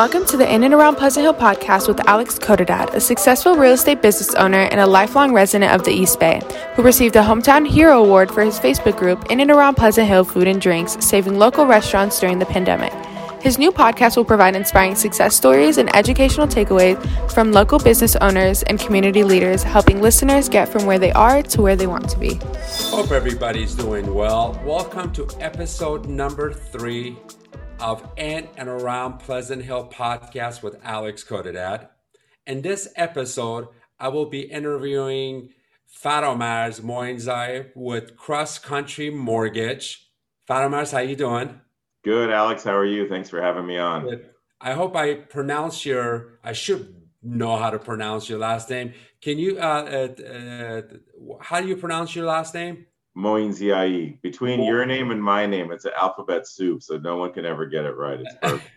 Welcome to the In and Around Pleasant Hill podcast with Alex Codadad, a successful real estate business owner and a lifelong resident of the East Bay, who received a Hometown Hero Award for his Facebook group In and Around Pleasant Hill Food and Drinks, saving local restaurants during the pandemic. His new podcast will provide inspiring success stories and educational takeaways from local business owners and community leaders, helping listeners get from where they are to where they want to be. Hope everybody's doing well. Welcome to episode number three of In and Around Pleasant Hill podcast with Alex Codadad. In this episode, I will be interviewing Fatomars Moinzai with Cross Country Mortgage. Fatomars, how you doing? Good, Alex. How are you? Thanks for having me on. Good. I hope I pronounce your. I should know how to pronounce your last name. Can you? Uh, uh, uh, how do you pronounce your last name? Moinziai. Between your name and my name, it's an alphabet soup, so no one can ever get it right. It's perfect.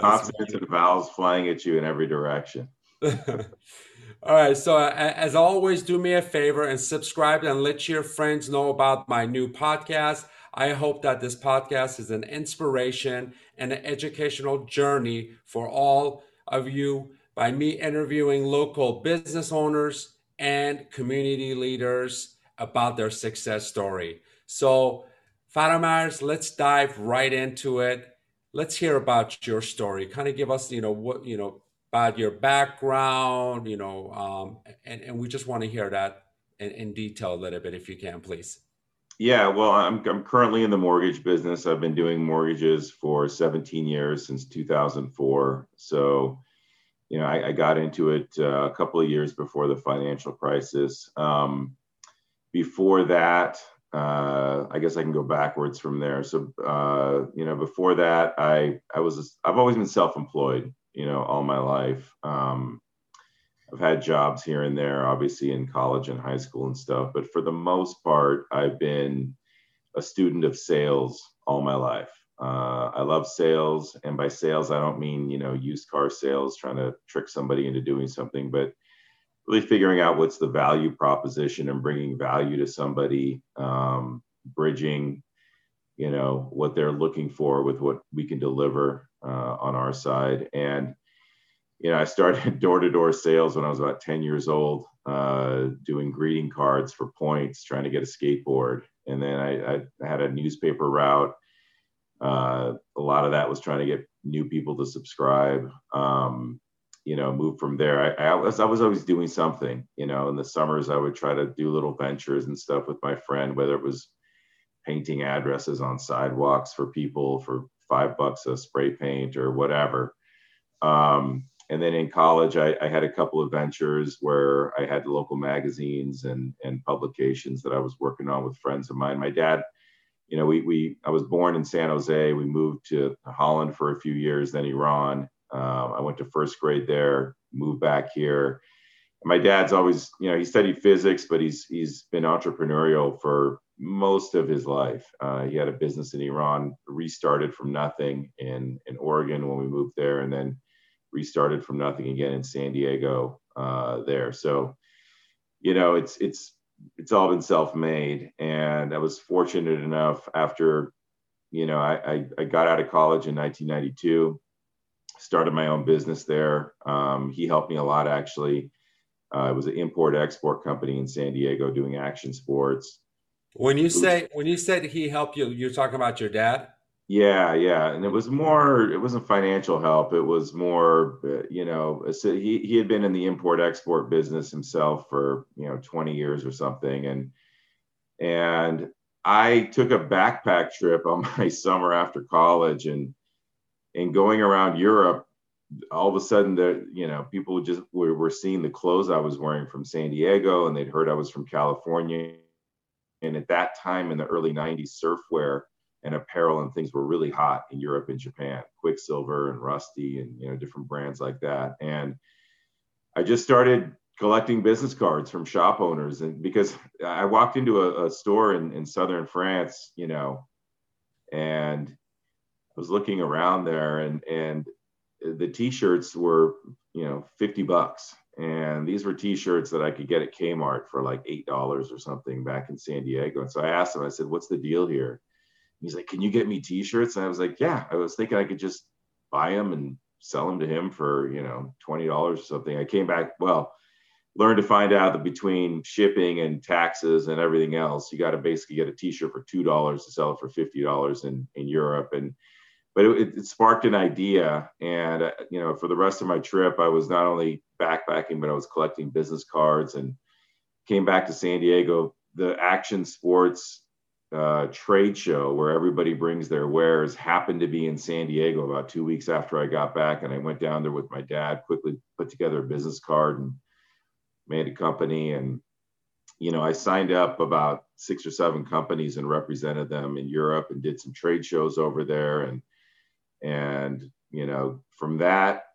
Consonants and vowels flying at you in every direction. All right. So, uh, as always, do me a favor and subscribe and let your friends know about my new podcast. I hope that this podcast is an inspiration and an educational journey for all of you by me interviewing local business owners and community leaders about their success story. So, Fatomars, let's dive right into it. Let's hear about your story. Kind of give us, you know, what, you know, about your background, you know, um, and, and we just want to hear that in, in detail a little bit if you can, please. Yeah, well, I'm, I'm currently in the mortgage business. I've been doing mortgages for 17 years since 2004. So, you know, I, I got into it uh, a couple of years before the financial crisis. Um, before that, uh, I guess I can go backwards from there. So, uh, you know, before that, I I was I've always been self-employed, you know, all my life. Um, I've had jobs here and there, obviously in college and high school and stuff, but for the most part, I've been a student of sales all my life. Uh, I love sales, and by sales, I don't mean you know used car sales, trying to trick somebody into doing something, but really figuring out what's the value proposition and bringing value to somebody, um, bridging, you know, what they're looking for with what we can deliver uh, on our side. And you know, I started door to door sales when I was about 10 years old, uh, doing greeting cards for points, trying to get a skateboard. And then I, I had a newspaper route uh, a lot of that was trying to get new people to subscribe. Um, you know, move from there. I, I, was I was always doing something. You know, in the summers I would try to do little ventures and stuff with my friend, whether it was painting addresses on sidewalks for people for five bucks a spray paint or whatever. Um, and then in college, I, I, had a couple of ventures where I had local magazines and, and publications that I was working on with friends of mine. My dad you know, we, we I was born in San Jose. We moved to Holland for a few years, then Iran. Um, I went to first grade there, moved back here. My dad's always, you know, he studied physics, but he's he's been entrepreneurial for most of his life. Uh, he had a business in Iran, restarted from nothing in in Oregon when we moved there, and then restarted from nothing again in San Diego uh, there. So, you know, it's it's it's all been self-made. And i was fortunate enough after you know i i, I got out of college in 1992 started my own business there. Um, he helped me a lot actually. Uh, it was an import export company in san diego doing action sports. When you say when you said he helped you you're talking about your dad yeah, yeah, and it was more. It wasn't financial help. It was more, uh, you know, so he he had been in the import export business himself for you know 20 years or something, and and I took a backpack trip on my summer after college, and and going around Europe, all of a sudden the you know people just were, were seeing the clothes I was wearing from San Diego, and they'd heard I was from California, and at that time in the early 90s, surfwear and apparel and things were really hot in Europe and Japan, Quiksilver and Rusty and you know different brands like that. And I just started collecting business cards from shop owners and because I walked into a, a store in, in southern France, you know, and I was looking around there and and the t-shirts were you know 50 bucks and these were t-shirts that I could get at Kmart for like eight dollars or something back in San Diego. And so I asked them, I said, what's the deal here? He's like, can you get me t-shirts? And I was like, yeah, I was thinking I could just buy them and sell them to him for, you know, $20 or something. I came back, well, learned to find out that between shipping and taxes and everything else, you got to basically get a t-shirt for $2 to sell it for $50 in, in Europe. And, but it, it sparked an idea. And, uh, you know, for the rest of my trip, I was not only backpacking, but I was collecting business cards and came back to San Diego. The action sports uh, trade show where everybody brings their wares happened to be in San Diego about two weeks after I got back. And I went down there with my dad, quickly put together a business card and made a company. And, you know, I signed up about six or seven companies and represented them in Europe and did some trade shows over there. And, and, you know, from that,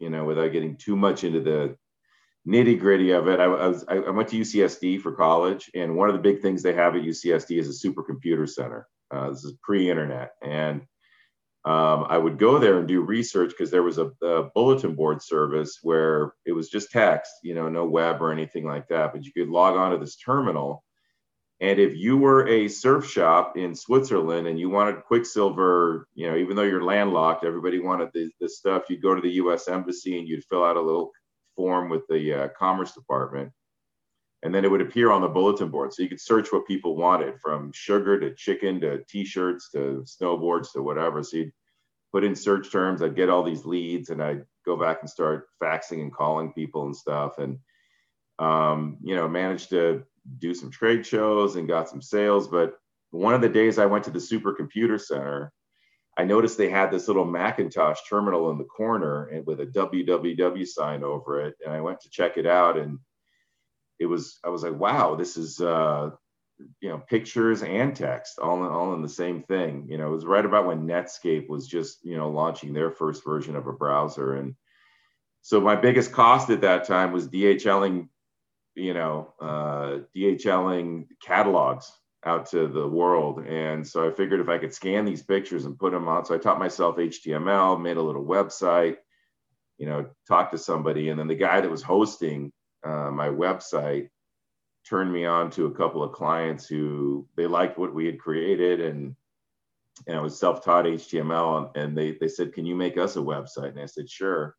you know, without getting too much into the nitty gritty of it. I, I, was I went to UCSD for college, and one of the big things they have at UCSD is a supercomputer center. Uh, this is pre-internet, and um, I would go there and do research because there was a, a, bulletin board service where it was just text, you know, no web or anything like that, but you could log on to this terminal. And if you were a surf shop in Switzerland and you wanted Quiksilver, you know, even though you're landlocked, everybody wanted this, this stuff, you'd go to the US Embassy and you'd fill out a little form with the uh, Commerce Department. And then it would appear on the bulletin board. So you could search what people wanted from sugar to chicken to t shirts to snowboards to whatever. So you'd put in search terms, I'd get all these leads and I'd go back and start faxing and calling people and stuff. And, um, you know, managed to do some trade shows and got some sales. But one of the days I went to the supercomputer center, I noticed they had this little Macintosh terminal in the corner and with a www sign over it. And I went to check it out and it was, I was like, wow, this is, uh, you know, pictures and text all in, all in the same thing. You know, it was right about when Netscape was just, you know, launching their first version of a browser. And so my biggest cost at that time was DHLing, you know, uh, DHLing catalogs out to the world. And so I figured if I could scan these pictures and put them out, so I taught myself HTML, made a little website, you know, talked to somebody. And then the guy that was hosting uh, my website turned me on to a couple of clients who they liked what we had created and and I was self-taught HTML and they they said, "Can you make us a website?" And I said, "Sure."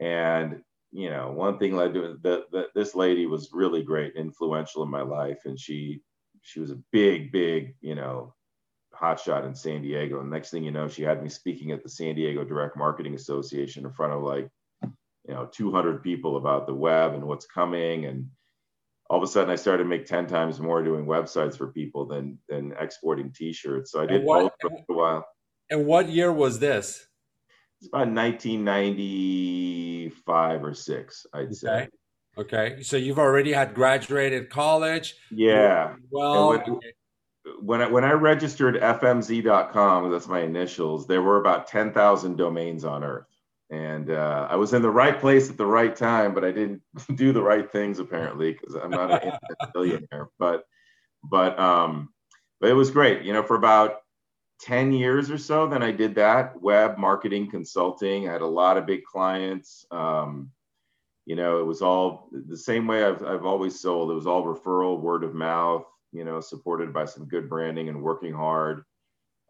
And you know, one thing led to that. This lady was really great, influential in my life, and she she was a big, big, you know, hotshot in San Diego. And next thing you know, she had me speaking at the San Diego Direct Marketing Association in front of like, you know, 200 people about the web and what's coming. And all of a sudden, I started to make 10 times more doing websites for people than than exporting T-shirts. So I did what, both for a while. And what year was this? It's about 1995 or six, I'd okay. say. Okay, so you've already had graduated college. Yeah. Well, when, when, I when I registered FMZ.com, that's my initials. There were about ten thousand domains on Earth, and uh, I was in the right place at the right time, but I didn't do the right things apparently because I'm not an billionaire. But but um, but it was great. You know, for about 10 years or so then i did that web marketing consulting i had a lot of big clients um, you know, it was all the same way I've, I've always sold. It was all referral, word of mouth, you know, supported by some good branding and working hard.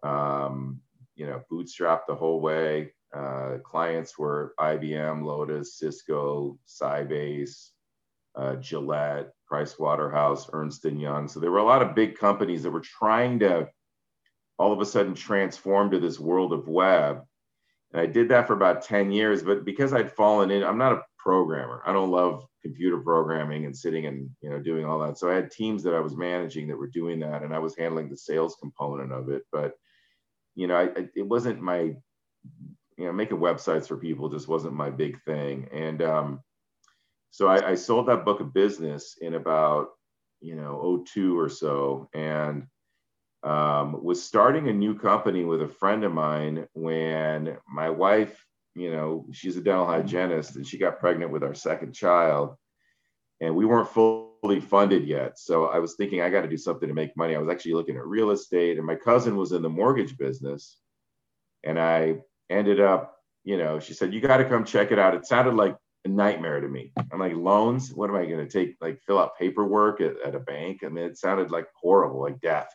Um, you know, bootstrap the whole way. Uh, clients were IBM, Lotus, Cisco, Sybase, uh, Gillette, Price Waterhouse, Ernst Young. So there were a lot of big companies that were trying to all of a sudden transform to this world of web. And I did that for about 10 years, but because I'd fallen in, I'm not a programmer. I don't love computer programming and sitting and you know doing all that. So I had teams that I was managing that were doing that, and I was handling the sales component of it. But you know, I, it wasn't my you know making websites for people just wasn't my big thing. And um, so I, I sold that book of business in about you know 02 or so, and um, was starting a new company with a friend of mine when my wife you know, she's a dental hygienist and she got pregnant with our second child. And we weren't fully funded yet. So I was thinking I got to do something to make money. I was actually looking at real estate, and my cousin was in the mortgage business. And I ended up, you know, she said, You got to come check it out. It sounded like a nightmare to me. I'm like, loans? What am I going to take? Like, fill out paperwork at, at a bank? I mean, it sounded like horrible, like death.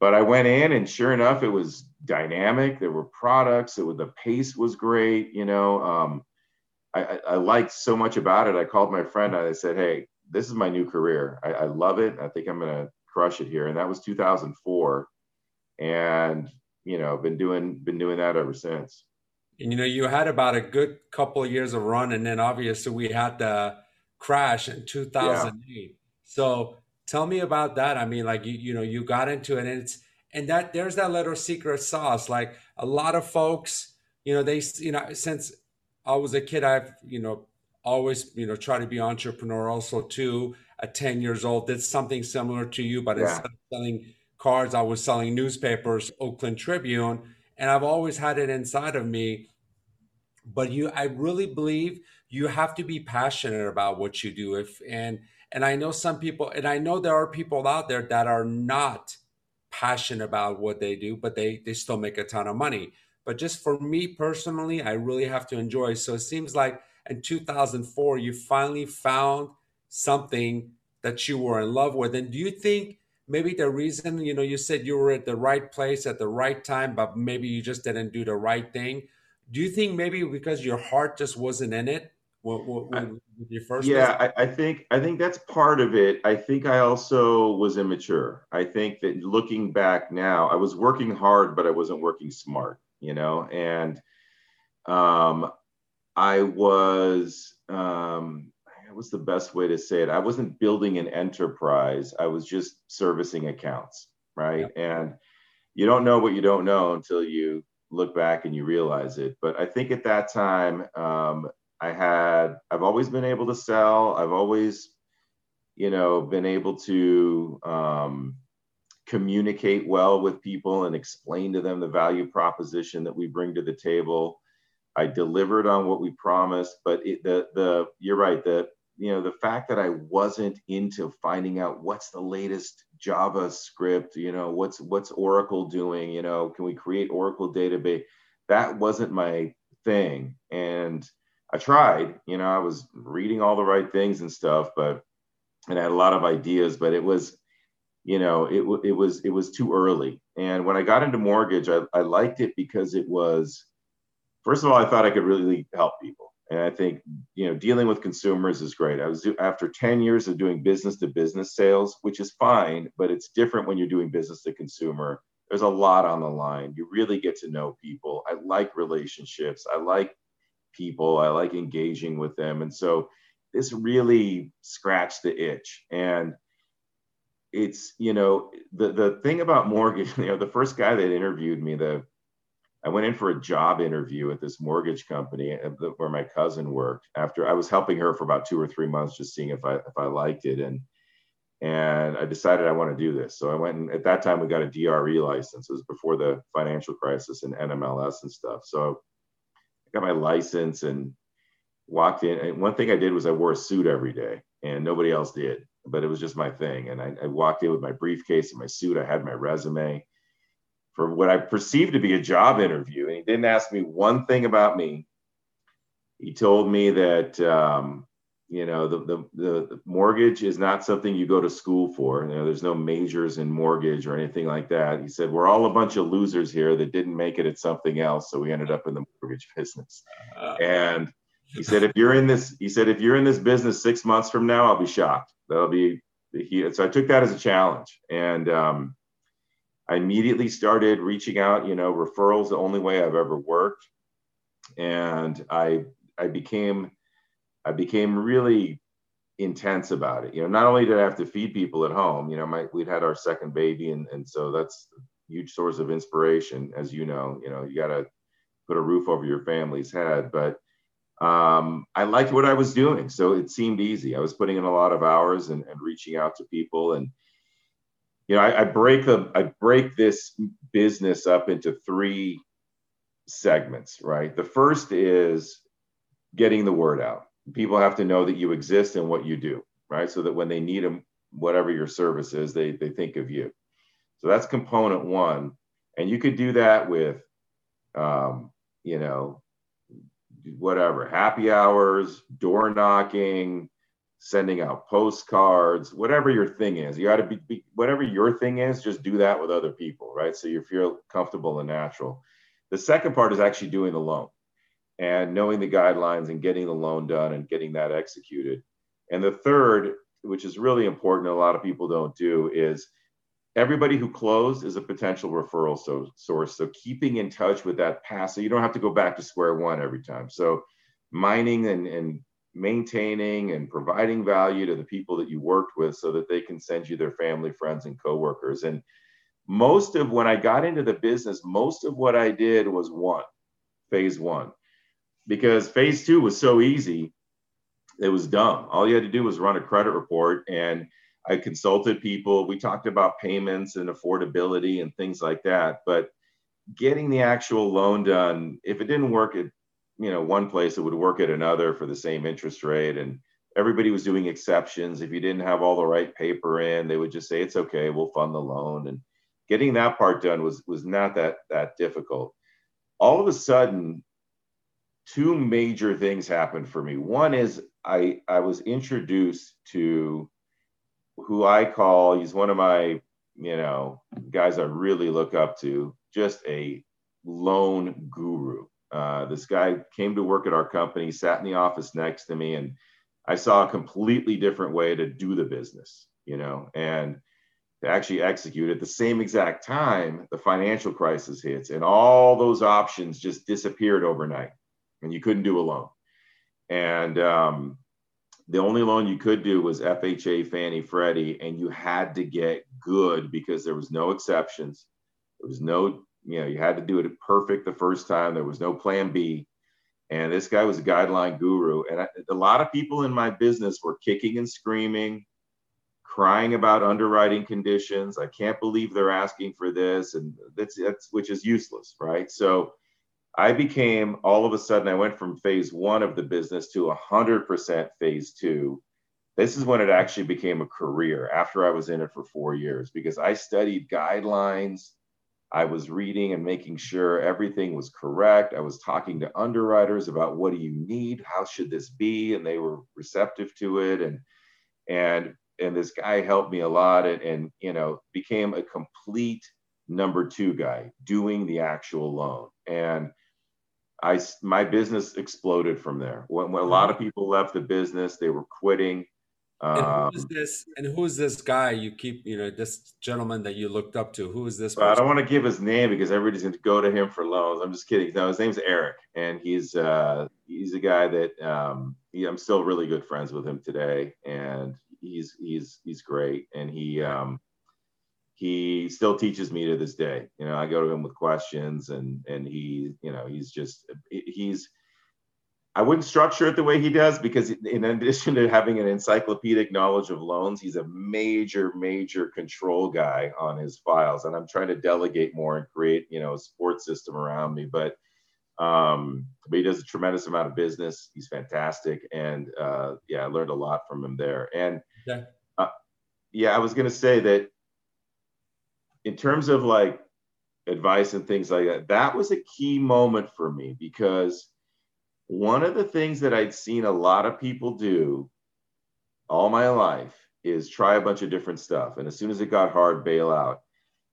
But I went in and sure enough, it was dynamic. There were products. It was the pace was great. You know, um, I, I, liked so much about it. I called my friend. and I said, "Hey, this is my new career. I, I love it. I think I'm gonna crush it here." And that was 2004, and you know, been doing been doing that ever since. And you know, you had about a good couple of years of run, and then obviously we had the crash in 2008. Yeah. So tell me about that. I mean, like you, you know, you got into it, and it's and that there's that little secret sauce. Like a lot of folks, you know, they, you know, since I was a kid, I've, you know, always, you know, try to be entrepreneur also too. At 10 years old, did something similar to you, but yeah. instead of selling cards, I was selling newspapers, Oakland Tribune, and I've always had it inside of me. But you, I really believe you have to be passionate about what you do. If and and I know some people, and I know there are people out there that are not passionate about what they do, but they they still make a ton of money. But just for me personally, I really have to enjoy. So it seems like in 2004, you finally found something that you were in love with. And do you think maybe the reason, you know, you said you were at the right place at the right time, but maybe you just didn't do the right thing? Do you think maybe because your heart just wasn't in it what, what, what, your first? Yeah, I, I, think I think that's part of it. I think I also was immature. I think that looking back now, I was working hard, but I wasn't working smart. You know, and um, I was um, what's the best way to say it? I wasn't building an enterprise. I was just servicing accounts, right? Yeah. And you don't know what you don't know until you look back and you realize it. But I think at that time, um, I had, I've always been able to sell. I've always, you know, been able to um, communicate well with people and explain to them the value proposition that we bring to the table. I delivered on what we promised, but it, the the you're right. The you know the fact that I wasn't into finding out what's the latest JavaScript, you know what's what's Oracle doing, you know, can we create Oracle database? That wasn't my thing, and I tried, you know, I was reading all the right things and stuff, but and I had a lot of ideas, but it was, you know, it, it was it was too early. And when I got into mortgage, I, I liked it because it was, first of all, I thought I could really help people. And I think, you know, dealing with consumers is great. I was after 10 years of doing business to business sales, which is fine, but it's different when you're doing business to consumer. There's a lot on the line. You really get to know people. I like relationships. I like people. I like engaging with them. And so this really scratched the itch. And it's, you know, the, the thing about mortgage, you know, the first guy that interviewed me, the, I went in for a job interview at this mortgage company uh, where my cousin worked after I was helping her for about two or three months, just seeing if I, if I liked it. And, and I decided I want to do this. So I went and at that time we got a DRE license. It was before the financial crisis and NMLS and stuff. So got my license and walked in. And one thing I did was I wore a suit every day, and nobody else did, but it was just my thing. And I, I walked in with my briefcase and my suit. I had my resume for what I perceived to be a job interview, and he didn't ask me one thing about me. He told me that um, you know the, the, the mortgage is not something you go to school for. You know there's no majors in mortgage or anything like that. He said we're all a bunch of losers here that didn't make it at something else so we ended up in the mortgage business. Uh, and he said if you're in this he said if you're in this business six months from now i'll be shocked. That'll be he, so i took that as a challenge. And um, i immediately started reaching out you know referrals the only way i've ever worked. And i i became I became really intense about it. You know, not only did I have to feed people at home, you know, my, we'd had our second baby, and and so that's a huge source of inspiration, as you know. You know, you got to put a roof over your family's head, but um, I liked what I was doing, so it seemed easy. I was putting in a lot of hours and, and reaching out to people, and you know, I, I break the I break this business up into three segments. Right, the first is getting the word out people have to know that you exist and what you do, right? So that when they need them, whatever your service is, they, they think of you. So that's component one. And you could do that with, um, you know, whatever, happy hours, door knocking, sending out postcards, whatever your thing is. You got to be, be, whatever your thing is, just do that with other people, right? So you feel comfortable and natural. The second part is actually doing the loan and knowing the guidelines and getting the loan done and getting that executed. And the third, which is really important, a lot of people don't do, is everybody who closed is a potential referral so, source. So keeping in touch with that past, so you don't have to go back to square one every time. So mining and, and maintaining and providing value to the people that you worked with so that they can send you their family, friends, and coworkers. And most of when I got into the business, most of what I did was one, phase one because phase two was so easy. It was dumb. All you had to do was run a credit report and I consulted people. We talked about payments and affordability and things like that. But getting the actual loan done, if it didn't work at you know one place, it would work at another for the same interest rate. And everybody was doing exceptions. If you didn't have all the right paper in, they would just say it's okay, we'll fund the loan. And getting that part done was was not that that difficult. All of a sudden, two major things happened for me. One is I I was introduced to who I call he's one of my you know guys I really look up to, just a loan guru. Uh, this guy came to work at our company, sat in the office next to me, and I saw a completely different way to do the business, you know, and to actually execute at the same exact time the financial crisis hits and all those options just disappeared overnight and you couldn't do a loan. And um, the only loan you could do was FHA, Fannie, Freddie, and you had to get good because there was no exceptions. There was no, you know, you had to do it perfect the first time. There was no plan B. And this guy was a guideline guru. And I, a lot of people in my business were kicking and screaming, crying about underwriting conditions. I can't believe they're asking for this. And that's, that's which is useless, right? So I became all of a sudden, I went from phase one of the business to 100% phase two. This is when it actually became a career after I was in it for four years because I studied guidelines. I was reading and making sure everything was correct. I was talking to underwriters about what do you need? How should this be? And they were receptive to it. And, and, and this guy helped me a lot and, and you know, became a complete number two guy doing the actual loan. And I my business exploded from there. When, when a lot of people left the business, they were quitting. Um, and who's this? And who's this guy you keep? You know, this gentleman that you looked up to. Who is this? I don't want to give his name because everybody's going to go to him for loans. I'm just kidding. No, his name's Eric, and he's uh, he's a guy that um, he, I'm still really good friends with him today, and he's he's he's great, and he um, he still teaches me to this day. You know, I go to him with questions and and he, you know, he's just he's I wouldn't structure it the way he does because in addition to having an encyclopedic knowledge of loans, he's a major, major control guy on his files. And I'm trying to delegate more and create, you know, a support system around me. But um, but he does a tremendous amount of business. He's fantastic. And uh, yeah, I learned a lot from him there. And yeah, uh, yeah I was going to say that in terms of like advice and things like that, that was a key moment for me because one of the things that I'd seen a lot of people do all my life is try a bunch of different stuff. And as soon as it got hard, bail out.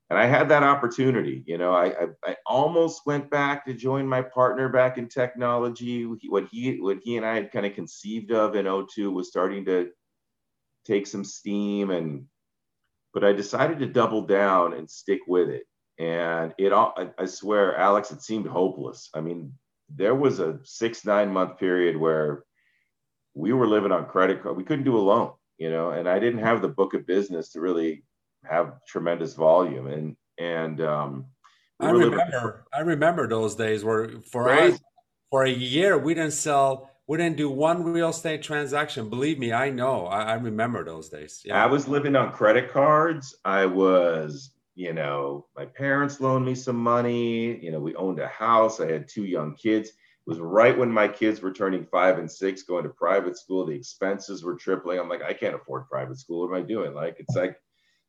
And I had that opportunity. You know, I, I, I almost went back to join my partner back in technology. What he, what he and I had kind of conceived of in 02 was starting to take some steam and but I decided to double down and stick with it. And it all, I swear, Alex, it seemed hopeless. I mean, there was a six, nine month period where we were living on credit card. We couldn't do a loan, you know, and I didn't have the book of business to really have tremendous volume. And, and, um, we I remember, living- I remember those days where for right? us, for a year, we didn't sell we didn't do one real estate transaction. Believe me, I know. I, I remember those days. Yeah. I was living on credit cards. I was, you know, my parents loaned me some money. You know, we owned a house. I had two young kids. It was right when my kids were turning five and six, going to private school. The expenses were tripling. I'm like, I can't afford private school. What am I doing? Like, it's like,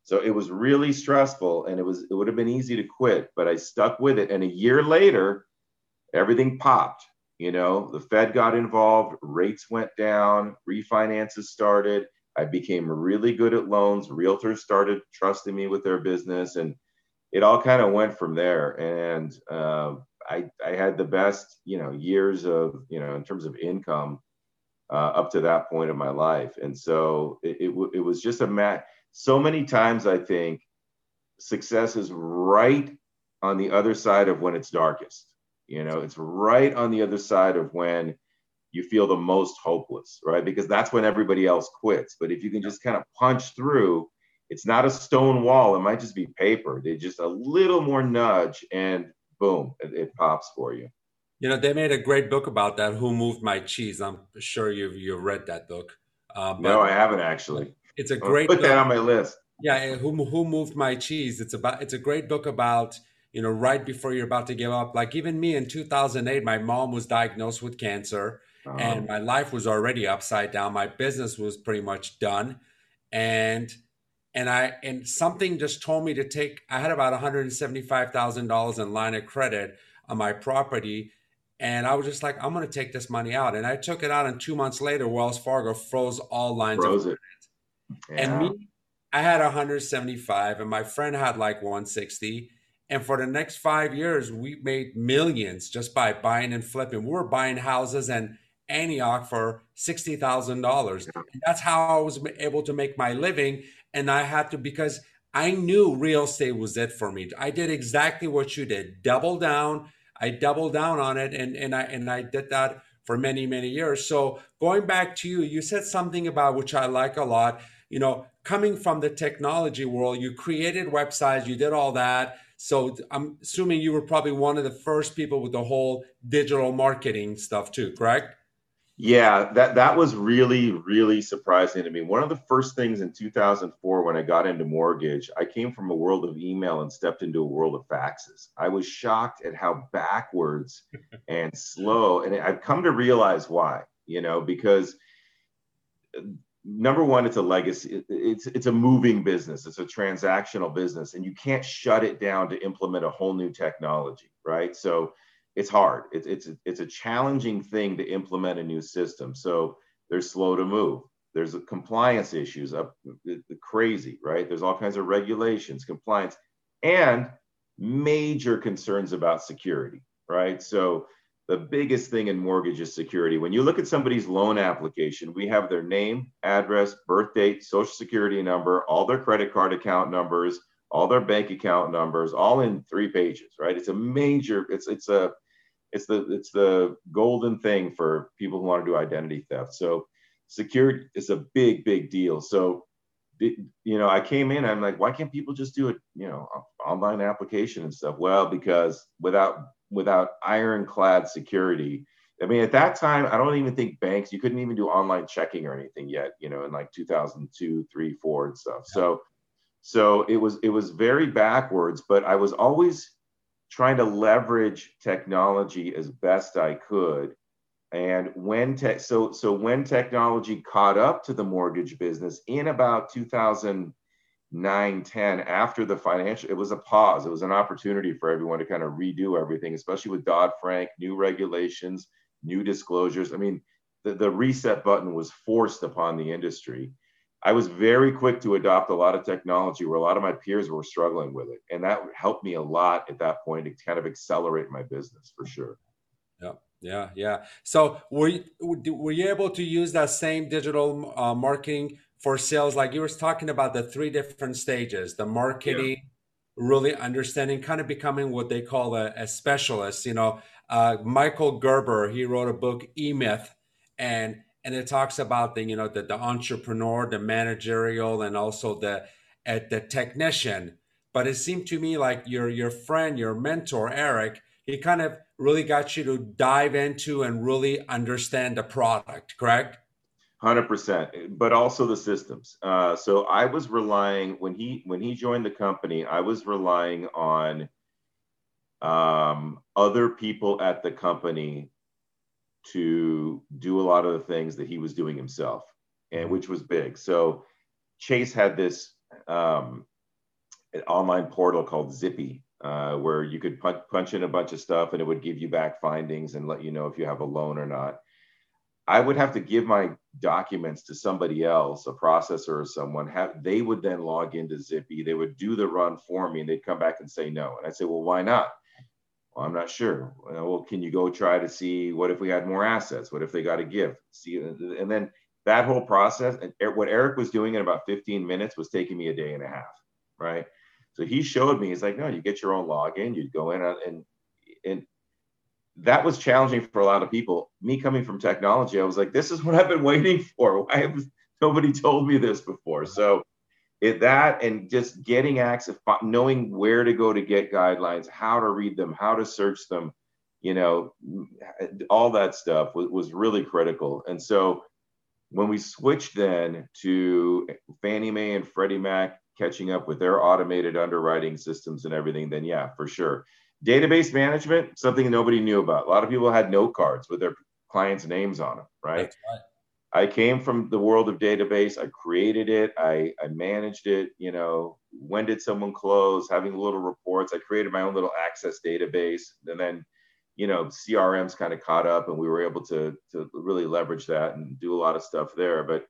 so it was really stressful, and it was it would have been easy to quit, but I stuck with it. And a year later, everything popped You know, the Fed got involved, rates went down, refinances started. I became really good at loans. Realtors started trusting me with their business, and it all kind of went from there. And uh, I, I had the best, you know, years of, you know, in terms of income uh, up to that point in my life. And so it, it, it was just a mat. So many times I think success is right on the other side of when it's darkest. You know, it's right on the other side of when you feel the most hopeless, right? Because that's when everybody else quits. But if you can just kind of punch through, it's not a stone wall. It might just be paper. They just a little more nudge and boom, it, it, pops for you. You know, they made a great book about that. Who moved my cheese? I'm sure you've you've read that book. Uh, no, I haven't actually. It's a great. I'll put book. that on my list. Yeah, who who moved my cheese? It's about. It's a great book about you know right before you're about to give up. Like even me in 2008, my mom was diagnosed with cancer uh-huh. and my life was already upside down. My business was pretty much done, and and I and something just told me to take. I had about one hundred and seventy five thousand dollars in line of credit on my property, and I was just like, I'm going to take this money out, and I took it out, and two months later, Wells Fargo froze all lines froze of credit, yeah. and me. I had 175 and my friend had like 160 and for the next five years, we made millions just by buying and flipping. We were buying houses and Antioch for sixty thousand dollars. That's how I was able to make my living, and I had to because I knew real estate was it for me. I did exactly what you did, double down. I doubled down on it, and and I and I did that for many many years. So going back to you, you said something about which I like a lot. You know, coming from the technology world, you created websites, you did all that. So I'm assuming you were probably one of the first people with the whole digital marketing stuff too, correct? Yeah, that that was really really surprising to me. One of the first things in 2004 when I got into mortgage, I came from a world of email and stepped into a world of faxes. I was shocked at how backwards and slow and I've come to realize why, you know, because number one it's a legacy it's it's a moving business it's a transactional business and you can't shut it down to implement a whole new technology right so it's hard. It's it's it's a challenging thing to implement a new system. So they're slow to move. There's compliance issues up the crazy, right? There's all kinds of regulations, compliance, and major concerns about security, right? So the biggest thing in mortgage is security. When you look at somebody's loan application, we have their name, address, birth date, social security number, all their credit card account numbers, all their bank account numbers, all in three pages, right? It's a major, it's it's a it's the it's the golden thing for people who want to do identity theft. So security is a big big deal. So you know, I came in. I'm like, why can't people just do it? You know, online application and stuff. Well, because without without ironclad security. I mean, at that time, I don't even think banks. You couldn't even do online checking or anything yet. You know, in like 2002, three, four, and stuff. Yeah. So, so it was it was very backwards. But I was always trying to leverage technology as best I could. And when tech, so so when technology caught up to the mortgage business in about 2009, 10, after the financial, it was a pause. It was an opportunity for everyone to kind of redo everything, especially with Dodd Frank, new regulations, new disclosures. I mean, the, the reset button was forced upon the industry. I was very quick to adopt a lot of technology where a lot of my peers were struggling with it. And that helped me a lot at that point to kind of accelerate my business for sure. Yeah. Yeah, yeah. So were you, were you able to use that same digital uh, marketing for sales? Like you were talking about the three different stages: the marketing, yeah. really understanding, kind of becoming what they call a, a specialist. You know, uh, Michael Gerber he wrote a book, E Myth, and and it talks about the you know the, the entrepreneur the managerial and also the at the technician but it seemed to me like your your friend your mentor eric he kind of really got you to dive into and really understand the product correct 100% but also the systems uh, so i was relying when he when he joined the company i was relying on um, other people at the company to do a lot of the things that he was doing himself, and which was big. So Chase had this um, online portal called Zippy. uh, where you could punch, punch in a bunch of stuff and it would give you back findings and let you know if you have a loan or not. I would have to give my documents to somebody else, a processor or someone. Have they would then log into Zippy. They would do the run for me, and they'd come back and say no. And I'd say, well, why not? Well, I'm not sure. Uh, well, can you go try to see what if we had more assets? What if they got a gift? See, uh, and then that whole process. And what Eric was doing in about 15 minutes was taking me a day and a half, right? So he showed me. He's like, no, you get your own login. You go in uh, and and that was challenging for a lot of people. Me coming from technology, I was like, this is what I've been waiting for. Why have nobody told me this before? So it, that and just getting access, knowing where to go to get guidelines, how to read them, how to search them, you know, mm, all that stuff was, was really critical. And so when we switched then to Fannie Mae and Freddie Mac catching up with their automated underwriting systems and everything, then yeah, for sure. Database management, something nobody knew about. A lot of people had note cards with their clients' names on them, right? I came from the world of database. I created it. I, I managed it. You know, when did someone close? Having little reports. I created my own little access database, and then, you know, CRMs kind of caught up, and we were able to to really leverage that and do a lot of stuff there. But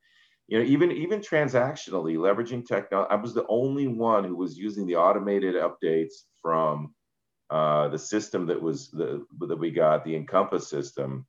you know, even even transactionally, leveraging technology. I was the only one who was using the automated updates from uh, the system that was the that we got, the Encompass system,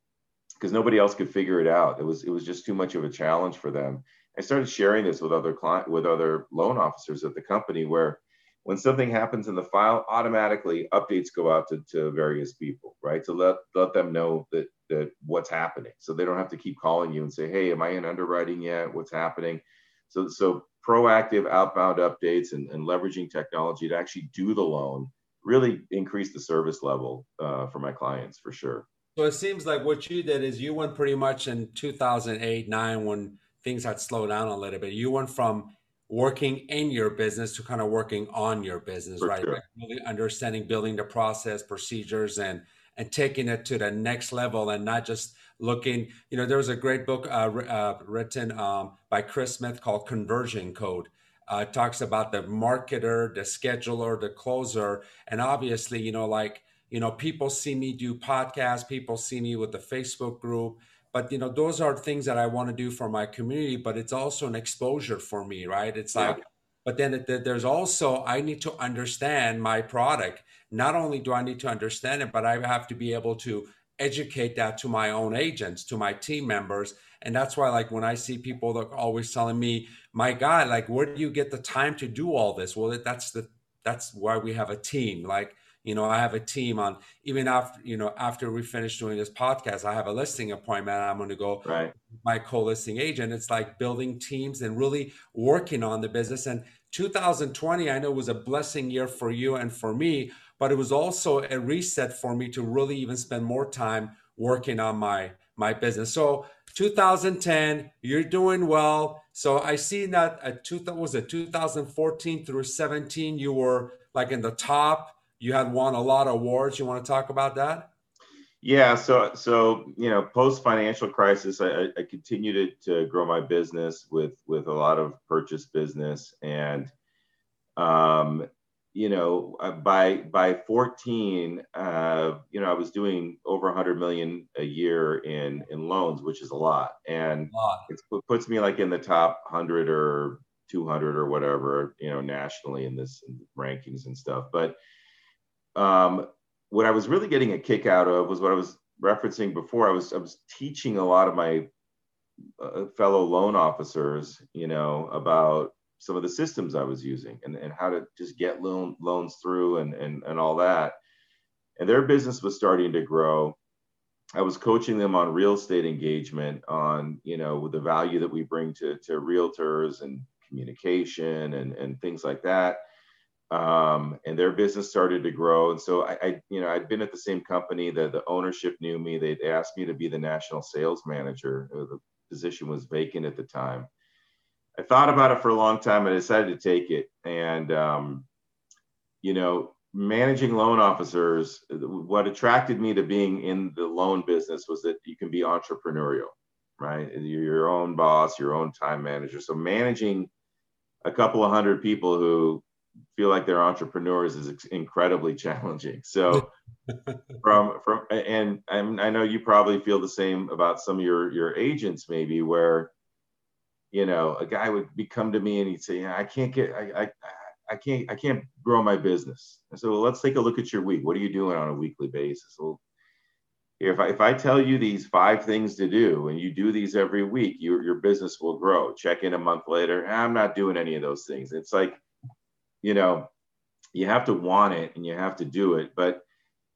because nobody else could figure it out. It was it was just too much of a challenge for them. I started sharing this with other client with other loan officers at the company where when something happens in the file, automatically updates go out to, to various people, right? To let let them know that that what's happening. So they don't have to keep calling you and say, hey, am I in underwriting yet? What's happening? So so proactive outbound updates and, and leveraging technology to actually do the loan really increase the service level uh, for my clients for sure. So it seems like what you did is you went pretty much in 2008, nine, when things had slowed down a little bit. You went from working in your business to kind of working on your business, for right? Sure. Like really understanding, building the process, procedures, and and taking it to the next level, and not just looking. You know, there was a great book uh, uh, written um, by Chris Smith called Conversion Code, uh, talks about the marketer, the scheduler, the closer, and obviously, you know, like you know, people see me do podcasts, people see me with the Facebook group, but you know, those are things that I want to do for my community. But it's also an exposure for me, right? It's yeah. like, but then it, there's also I need to understand my product. Not only do I need to understand it, but I have to be able to educate that to my own agents, to my team members. And that's why, like, when I see people that are always telling me, my God, like, where do you get the time to do all this? Well, that's the, that's why we have a team. Like, you know, I have a team on even after, you know, after we finish doing this podcast, I have a listing appointment. I'm going to go right. my co-listing agent. It's like building teams and really working on the business. And 2020, I know was a blessing year for you and for me but it was also a reset for me to really even spend more time working on my my business. So 2010, you're doing well. So I see that at two was it 2014 through 17, you were like in the top. You had won a lot of awards. You want to talk about that? Yeah, so so you know, post financial crisis, I, I continued to, to grow my business with with a lot of purchase business, and um, you know, uh, by by 14, uh, you know, I was doing over 100 million a year in in loans, which is a lot, and lot. it puts me like in the top 100 or 200 or whatever, you know, nationally in this in rankings and stuff. But um, what I was really getting a kick out of was what I was referencing before. I was I was teaching a lot of my uh, fellow loan officers, you know, about some of the systems I was using and, and how to just get loan, loans through and, and, and all that. And their business was starting to grow. I was coaching them on real estate engagement, on you know the value that we bring to, to realtors and communication and, and things like that. Um, and their business started to grow. And so I, I, you know, I'd been at the same company. that the ownership knew me. They'd asked me to be the national sales manager. The position was vacant at the time. I thought about it for a long time. I decided to take it. And, um, you know, managing loan officers, what attracted me to being in the loan business was that you can be entrepreneurial, right? You're your own boss, your own time manager. So managing a couple of hundred people who feel like they're entrepreneurs is incredibly challenging. So from from and, and I know you probably feel the same about some of your your agents maybe where you know a guy would be come to me and he'd say I can't get I, I I can't I can't grow my business. I said well let's take a look at your week. What are you doing on a weekly basis? Well if I, if I tell you these five things to do and you do these every week, your, your business will grow. Check in a month later. I'm not doing any of those things. It's like, you know, you have to want it and you have to do it. But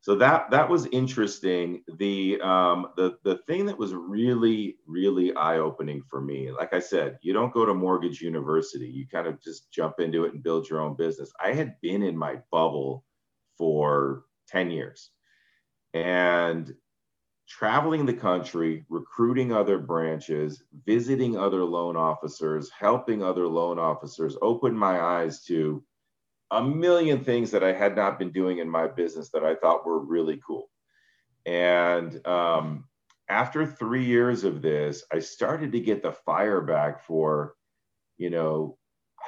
so that that was interesting. The um, the the thing that was really really eye opening for me, like I said, you don't go to mortgage university. You kind of just jump into it and build your own business. I had been in my bubble for ten years, and traveling the country, recruiting other branches, visiting other loan officers, helping other loan officers, opened my eyes to a million things that I had not been doing in my business that I thought were really cool. And um, after three years of this, I started to get the fire back for, you know,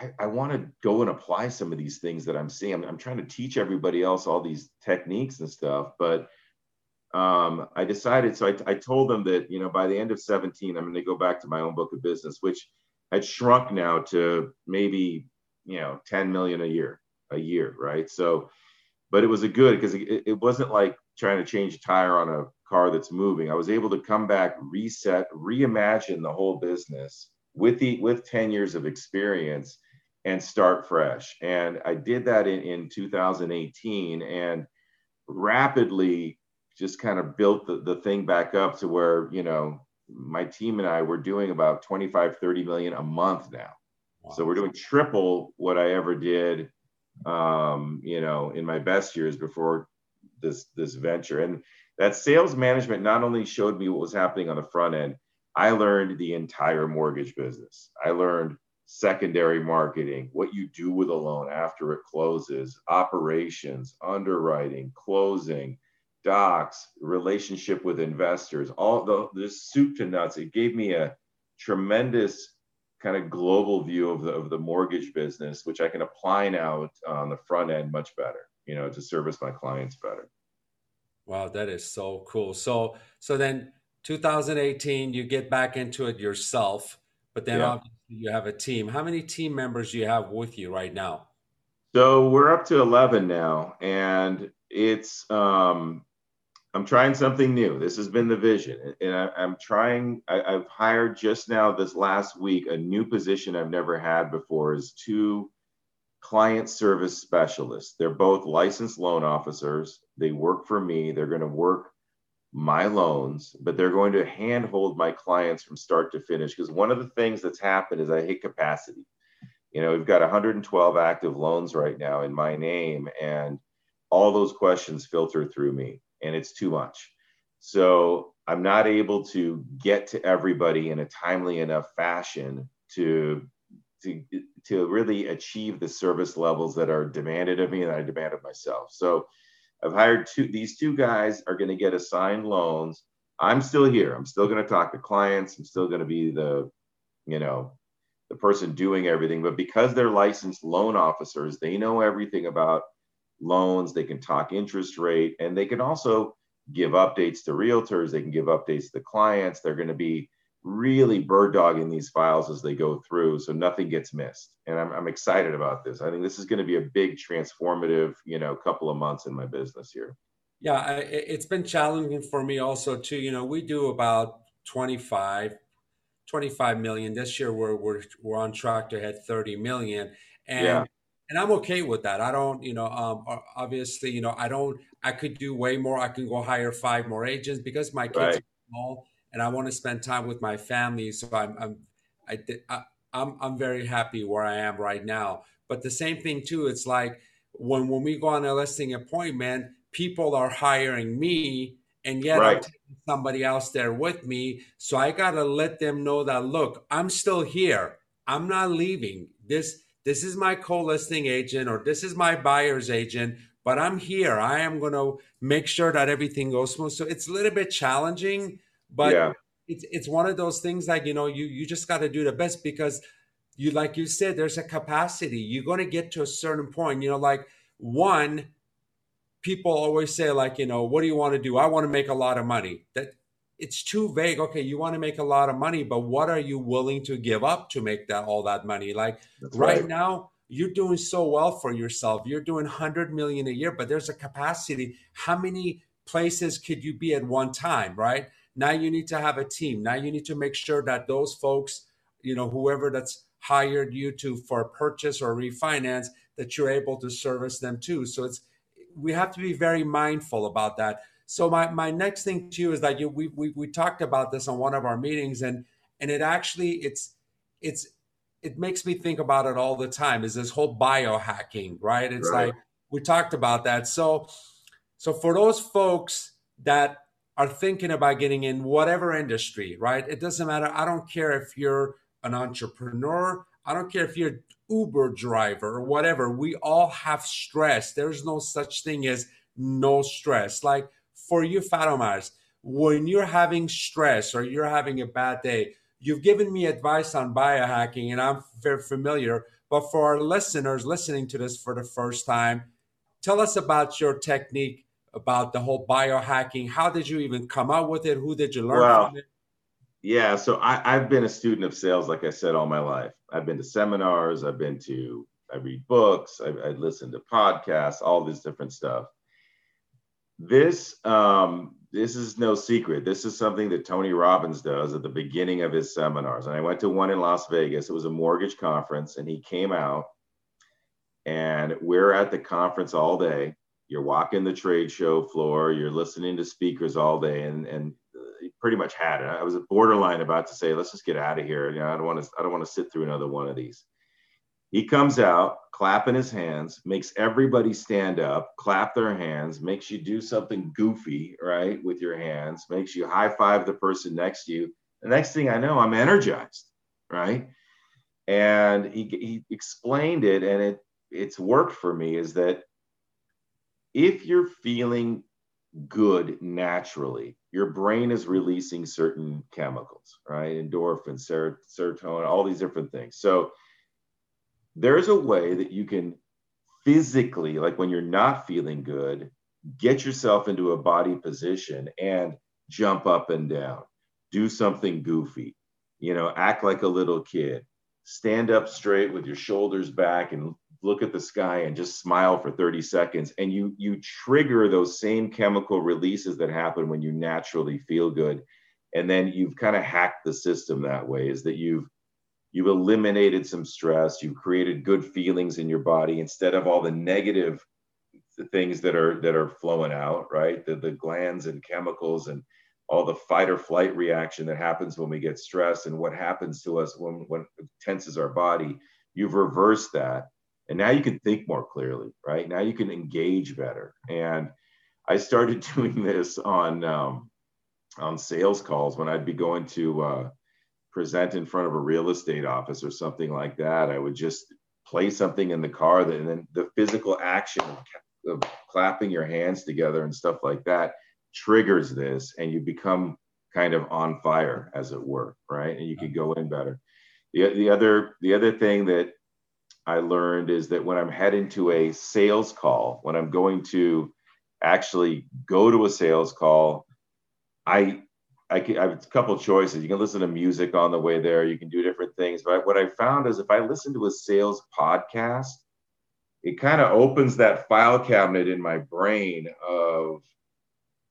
I, I want to go and apply some of these things that I'm seeing. I'm, I'm trying to teach everybody else all these techniques and stuff, but um, I decided, so I, I told them that, you know, by the end of 17, I'm going to go back to my own book of business, which had shrunk now to maybe, you know, 10 million a year, a year. Right. So, but it was a good, because it, it wasn't like trying to change a tire on a car that's moving. I was able to come back, reset, reimagine the whole business with the, with 10 years of experience and start fresh. And I did that in, in 2018 and rapidly just kind of built the, the thing back up to where, you know, my team and I were doing about 25, 30 million a month now. Wow. So we're doing triple what I ever did, um, you know, in my best years before this, this venture. And that sales management not only showed me what was happening on the front end, I learned the entire mortgage business. I learned secondary marketing, what you do with a loan after it closes, operations, underwriting, closing, docs, relationship with investors, all the this soup to nuts. It gave me a tremendous kind of global view of the of the mortgage business, which I can apply now on the front end much better, you know, to service my clients better. Wow, that is so cool. So so then 2018, you get back into it yourself, but then yeah. obviously you have a team. How many team members do you have with you right now? So we're up to 11 now, and it's um, I'm trying something new. This has been the vision. And I, am trying, I, have hired just now this last week a new position I've never had before is two client service specialists. They're both licensed loan officers. They work for me. They're going to work my loans, but they're going to handhold my clients from start to finish. Because one of the things that's happened is I hit capacity. You know, we've got 112 active loans right now in my name, and all those questions filter through me and it's too much. So I'm not able to get to everybody in a timely enough fashion to to to really achieve the service levels that are demanded of me and I demand of myself. So I've hired two these two guys are going to get assigned loans. I'm still here. I'm still going to talk to clients. I'm still going to be the you know the person doing everything, but because they're licensed loan officers, they know everything about loans, they can talk interest rate, and they can also give updates to realtors, they can give updates to clients. They're going to be really bird dogging these files as they go through so nothing gets missed. And I'm, I'm excited about this. I think this is going to be a big transformative, you know, couple of months in my business here. Yeah, it's been challenging for me also too. You know, we do about 25, 25 million. This year we're, we're, we're on track to hit 30 million. And yeah and I'm okay with that. I don't, you know, um, obviously, you know, I don't. I could do way more. I can go hire five more agents because my kids right. are small, and I want to spend time with my family. So I'm, I'm, I, I, I'm, I'm very happy where I am right now. But the same thing too. It's like when when we go on a listing appointment, people are hiring me, and yet right. I'm taking somebody else there with me. So I gotta let them know that look, I'm still here. I'm not leaving. This this is my co-listing agent or this is my buyer's agent but i'm here. I am going to make sure that everything goes smooth. So it's a little bit challenging but yeah. it's it's one of those things like you know you you just got to do the best because you like you said there's a capacity. You're going to get to a certain point you know like one people always say like you know what do you want to do? I want to make a lot of money. That it's too vague. Okay you want to make a lot of money but what are you willing to give up to make that all that money? Like right. right. now you're doing so well for yourself. You're doing 100 million a year but there's a capacity. How many places could you be at one time right? Now you need to have a team. Now you need to make sure that those folks you know whoever that's hired you to for purchase or refinance that you're able to service them too. So it's we have to be very mindful about that so my, my next thing to you is that you we, we we talked about this on one of our meetings and and it actually it's it's it makes me think about it all the time is this whole biohacking right it's right. like we talked about that so so for those folks that are thinking about getting in whatever industry right it doesn't matter i don't care if you're an entrepreneur. I don't care if you're Uber driver or whatever. We all have stress. There's no such thing as no stress. Like for you, Faramaz, when you're having stress or you're having a bad day, you've given me advice on biohacking and I'm very familiar. But for our listeners listening to this for the first time, tell us about your technique about the whole biohacking. How did you even come up with it? Who did you learn well, from it? Yeah, so I, I've been a student of sales, like I said, all my life. I've been to seminars, I've been to, I read books, I, I listen to podcasts, all this different stuff. This, um, this is no secret. This is something that Tony Robbins does at the beginning of his seminars. And I went to one in Las Vegas. It was a mortgage conference, and he came out, and we're at the conference all day. You're walking the trade show floor, you're listening to speakers all day, and and pretty much had it. I was borderline about to say, let's just get out of here. You know, I don't want to, I don't want to sit through another one of these. He comes out, clapping his hands, makes everybody stand up, clap their hands, makes you do something goofy, right, with your hands, makes you high five the person next to you. The next thing I know, I'm energized, right? And he, he explained it, and it it's worked for me. Is that if you're feeling good naturally, your brain is releasing certain chemicals, right? Endorphins, serotonin, all these different things. So there's a way that you can physically, like when you're not feeling good, get yourself into a body position and jump up and down, do something goofy, you know, act like a little kid, stand up straight with your shoulders back and look at the sky and just smile for 30 seconds. And you you trigger those same chemical releases that happen when you naturally feel good. And then you've kind of hacked the system that way is that you've you've eliminated some stress. You've created good feelings in your body instead of all the negative things that are that are flowing out right? The, the glands and chemicals and all the fight or flight reaction that happens when we get stressed and what happens to us when when it tenses our body. You've reversed that. And now you can think more clearly right? Now you can engage better. And i started doing this on um, on sales calls when i'd be going to uh, present in front of a real estate office or something like that i would just play something in the car that, and then the physical action of, of clapping your hands together and stuff like that triggers this and you become kind of on fire as it were right? And you can go in better. The, the other the other thing that I learned is that when I'm heading to a sales call, when I'm going to actually go to a sales call, I I, can, I have a couple choices. You can listen to music on the way there. You can do different things. But what I found is if I listen to a sales podcast, it kind of opens that file cabinet in my brain of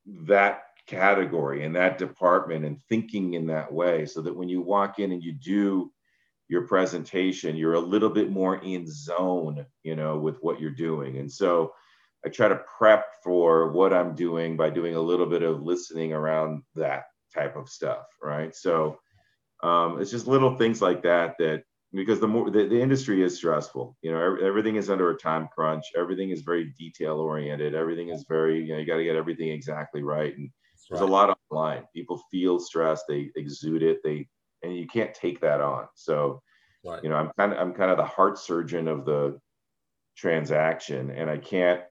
that category and that department and thinking in that way so that when you walk in and you do your presentation you're a little bit more in zone you know with what you're doing and so i try to prep for what i'm doing by doing a little bit of listening around that type of stuff right? So um, it's just little things like that that because the more the, the industry is stressful. You know everything is under a time crunch. Everything is very detail oriented. Everything is very you know you got to get everything exactly right. And there's a lot online. People feel stress they exude it. They and you can't take that on. So, right. you know, I'm kind of I'm kind of the heart surgeon of the transaction, and I can't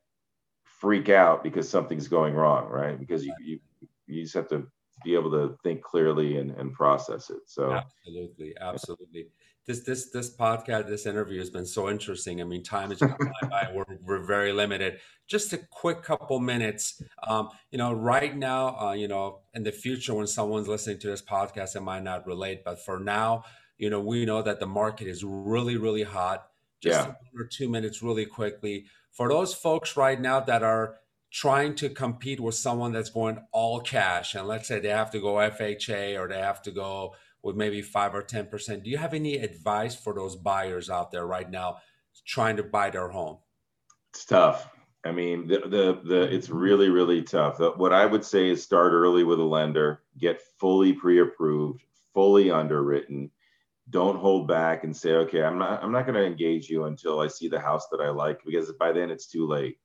freak out because something's going wrong, right? Because you you, you just have to be able to think clearly and, and process it. So absolutely, absolutely. this this this podcast, this interview has been so interesting. I mean, time is by. We're we're very limited. Just a quick couple minutes. Um, you know, right now, uh, you know, in the future, when someone's listening to this podcast, it might not relate. But for now, you know, we know that the market is really, really hot. Just yeah. one or two minutes, really quickly. For those folks right now that are trying to compete with someone that's going all cash, and let's say they have to go FHA or they have to go with maybe five or 10%. Do you have any advice for those buyers out there right now trying to buy their home? It's tough. I mean, the, the, the, it's really, really tough. What I would say is start early with a lender, get fully pre-approved, fully underwritten. Don't hold back and say, okay, I'm not, I'm not going to engage you until I see the house that I like, because by then it's too late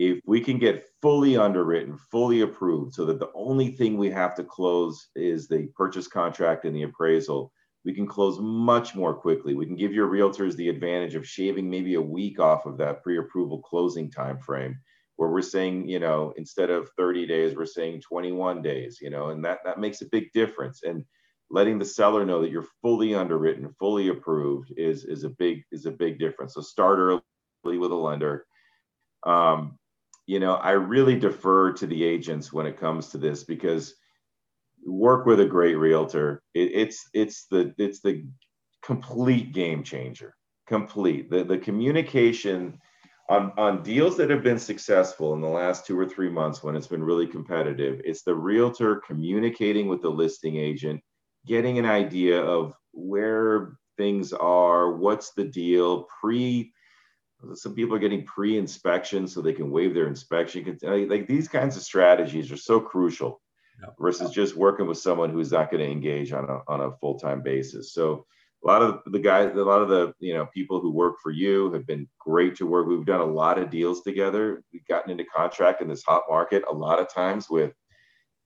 if we can get fully underwritten, fully approved, so that the only thing we have to close is the purchase contract and the appraisal, we can close much more quickly. We can give your realtors the advantage of shaving maybe a week off of that pre-approval closing time frame, where we're saying, you know, instead of 30 days, we're saying 21 days, you know, and that that makes a big difference. And letting the seller know that you're fully underwritten, fully approved is is a big is a big difference. So start early with a lender. Um, you know, I really defer to the agents when it comes to this because work with a great realtor. It, it's it's the it's the complete game changer. Complete the the communication on on deals that have been successful in the last two or three months when it's been really competitive. It's the realtor communicating with the listing agent, getting an idea of where things are, what's the deal, pre some people are getting pre-inspection so they can waive their inspection. Like these kinds of strategies are so crucial versus just working with someone who's not going to engage on a, on a full-time basis. So a lot of the guys a lot of the you know people who work for you have been great to work. We've done a lot of deals together. We've gotten into contract in this hot market a lot of times with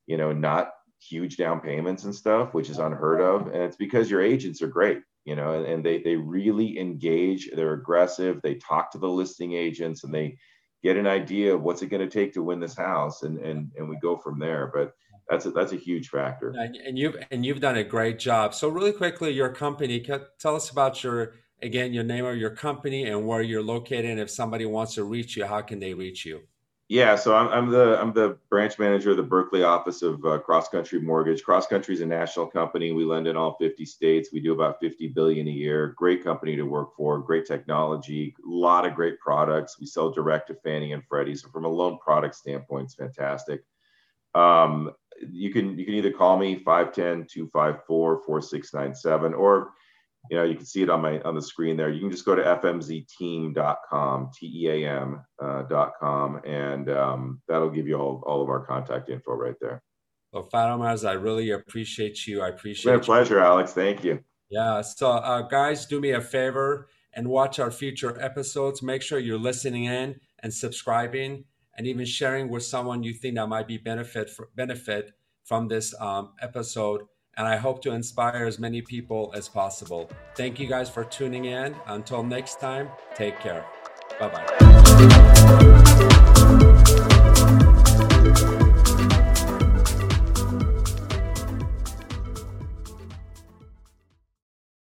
you know not huge down payments and stuff which is unheard of. And it's because your agents are great you know, and, and they they really engage. They're aggressive. They talk to the listing agents, and they get an idea of what's it going to take to win this house, and and and we go from there. But that's a, that's a huge factor. And you've and you've done a great job. So really quickly, your company. Tell us about your again your name of your company and where you're located. And if somebody wants to reach you, how can they reach you? Yeah, so I'm, I'm, the I'm the branch manager of the Berkeley office of uh, Cross Country Mortgage. Cross Country is a national company. We lend in all 50 states. We do about 50 billion a year. Great company to work for. Great technology. A lot of great products. We sell direct to Fannie and Freddie. So from a loan product standpoint, it's fantastic. Um, you can you can either call me 510-254-4697 or you know, you can see it on my on the screen there. You can just go to fmzteam.com, T-E-A-M uh, dot com, and um, that'll give you all, all of our contact info right there. Well, Faramaz, I really appreciate you. I appreciate it's been a pleasure, you. Alex. Thank you. Yeah. So, uh, guys, do me a favor and watch our future episodes. Make sure you're listening in and subscribing, and even sharing with someone you think that might be benefit for, benefit from this um, episode and I hope to inspire as many people as possible. Thank you guys for tuning in. Until next time, take care. Bye bye.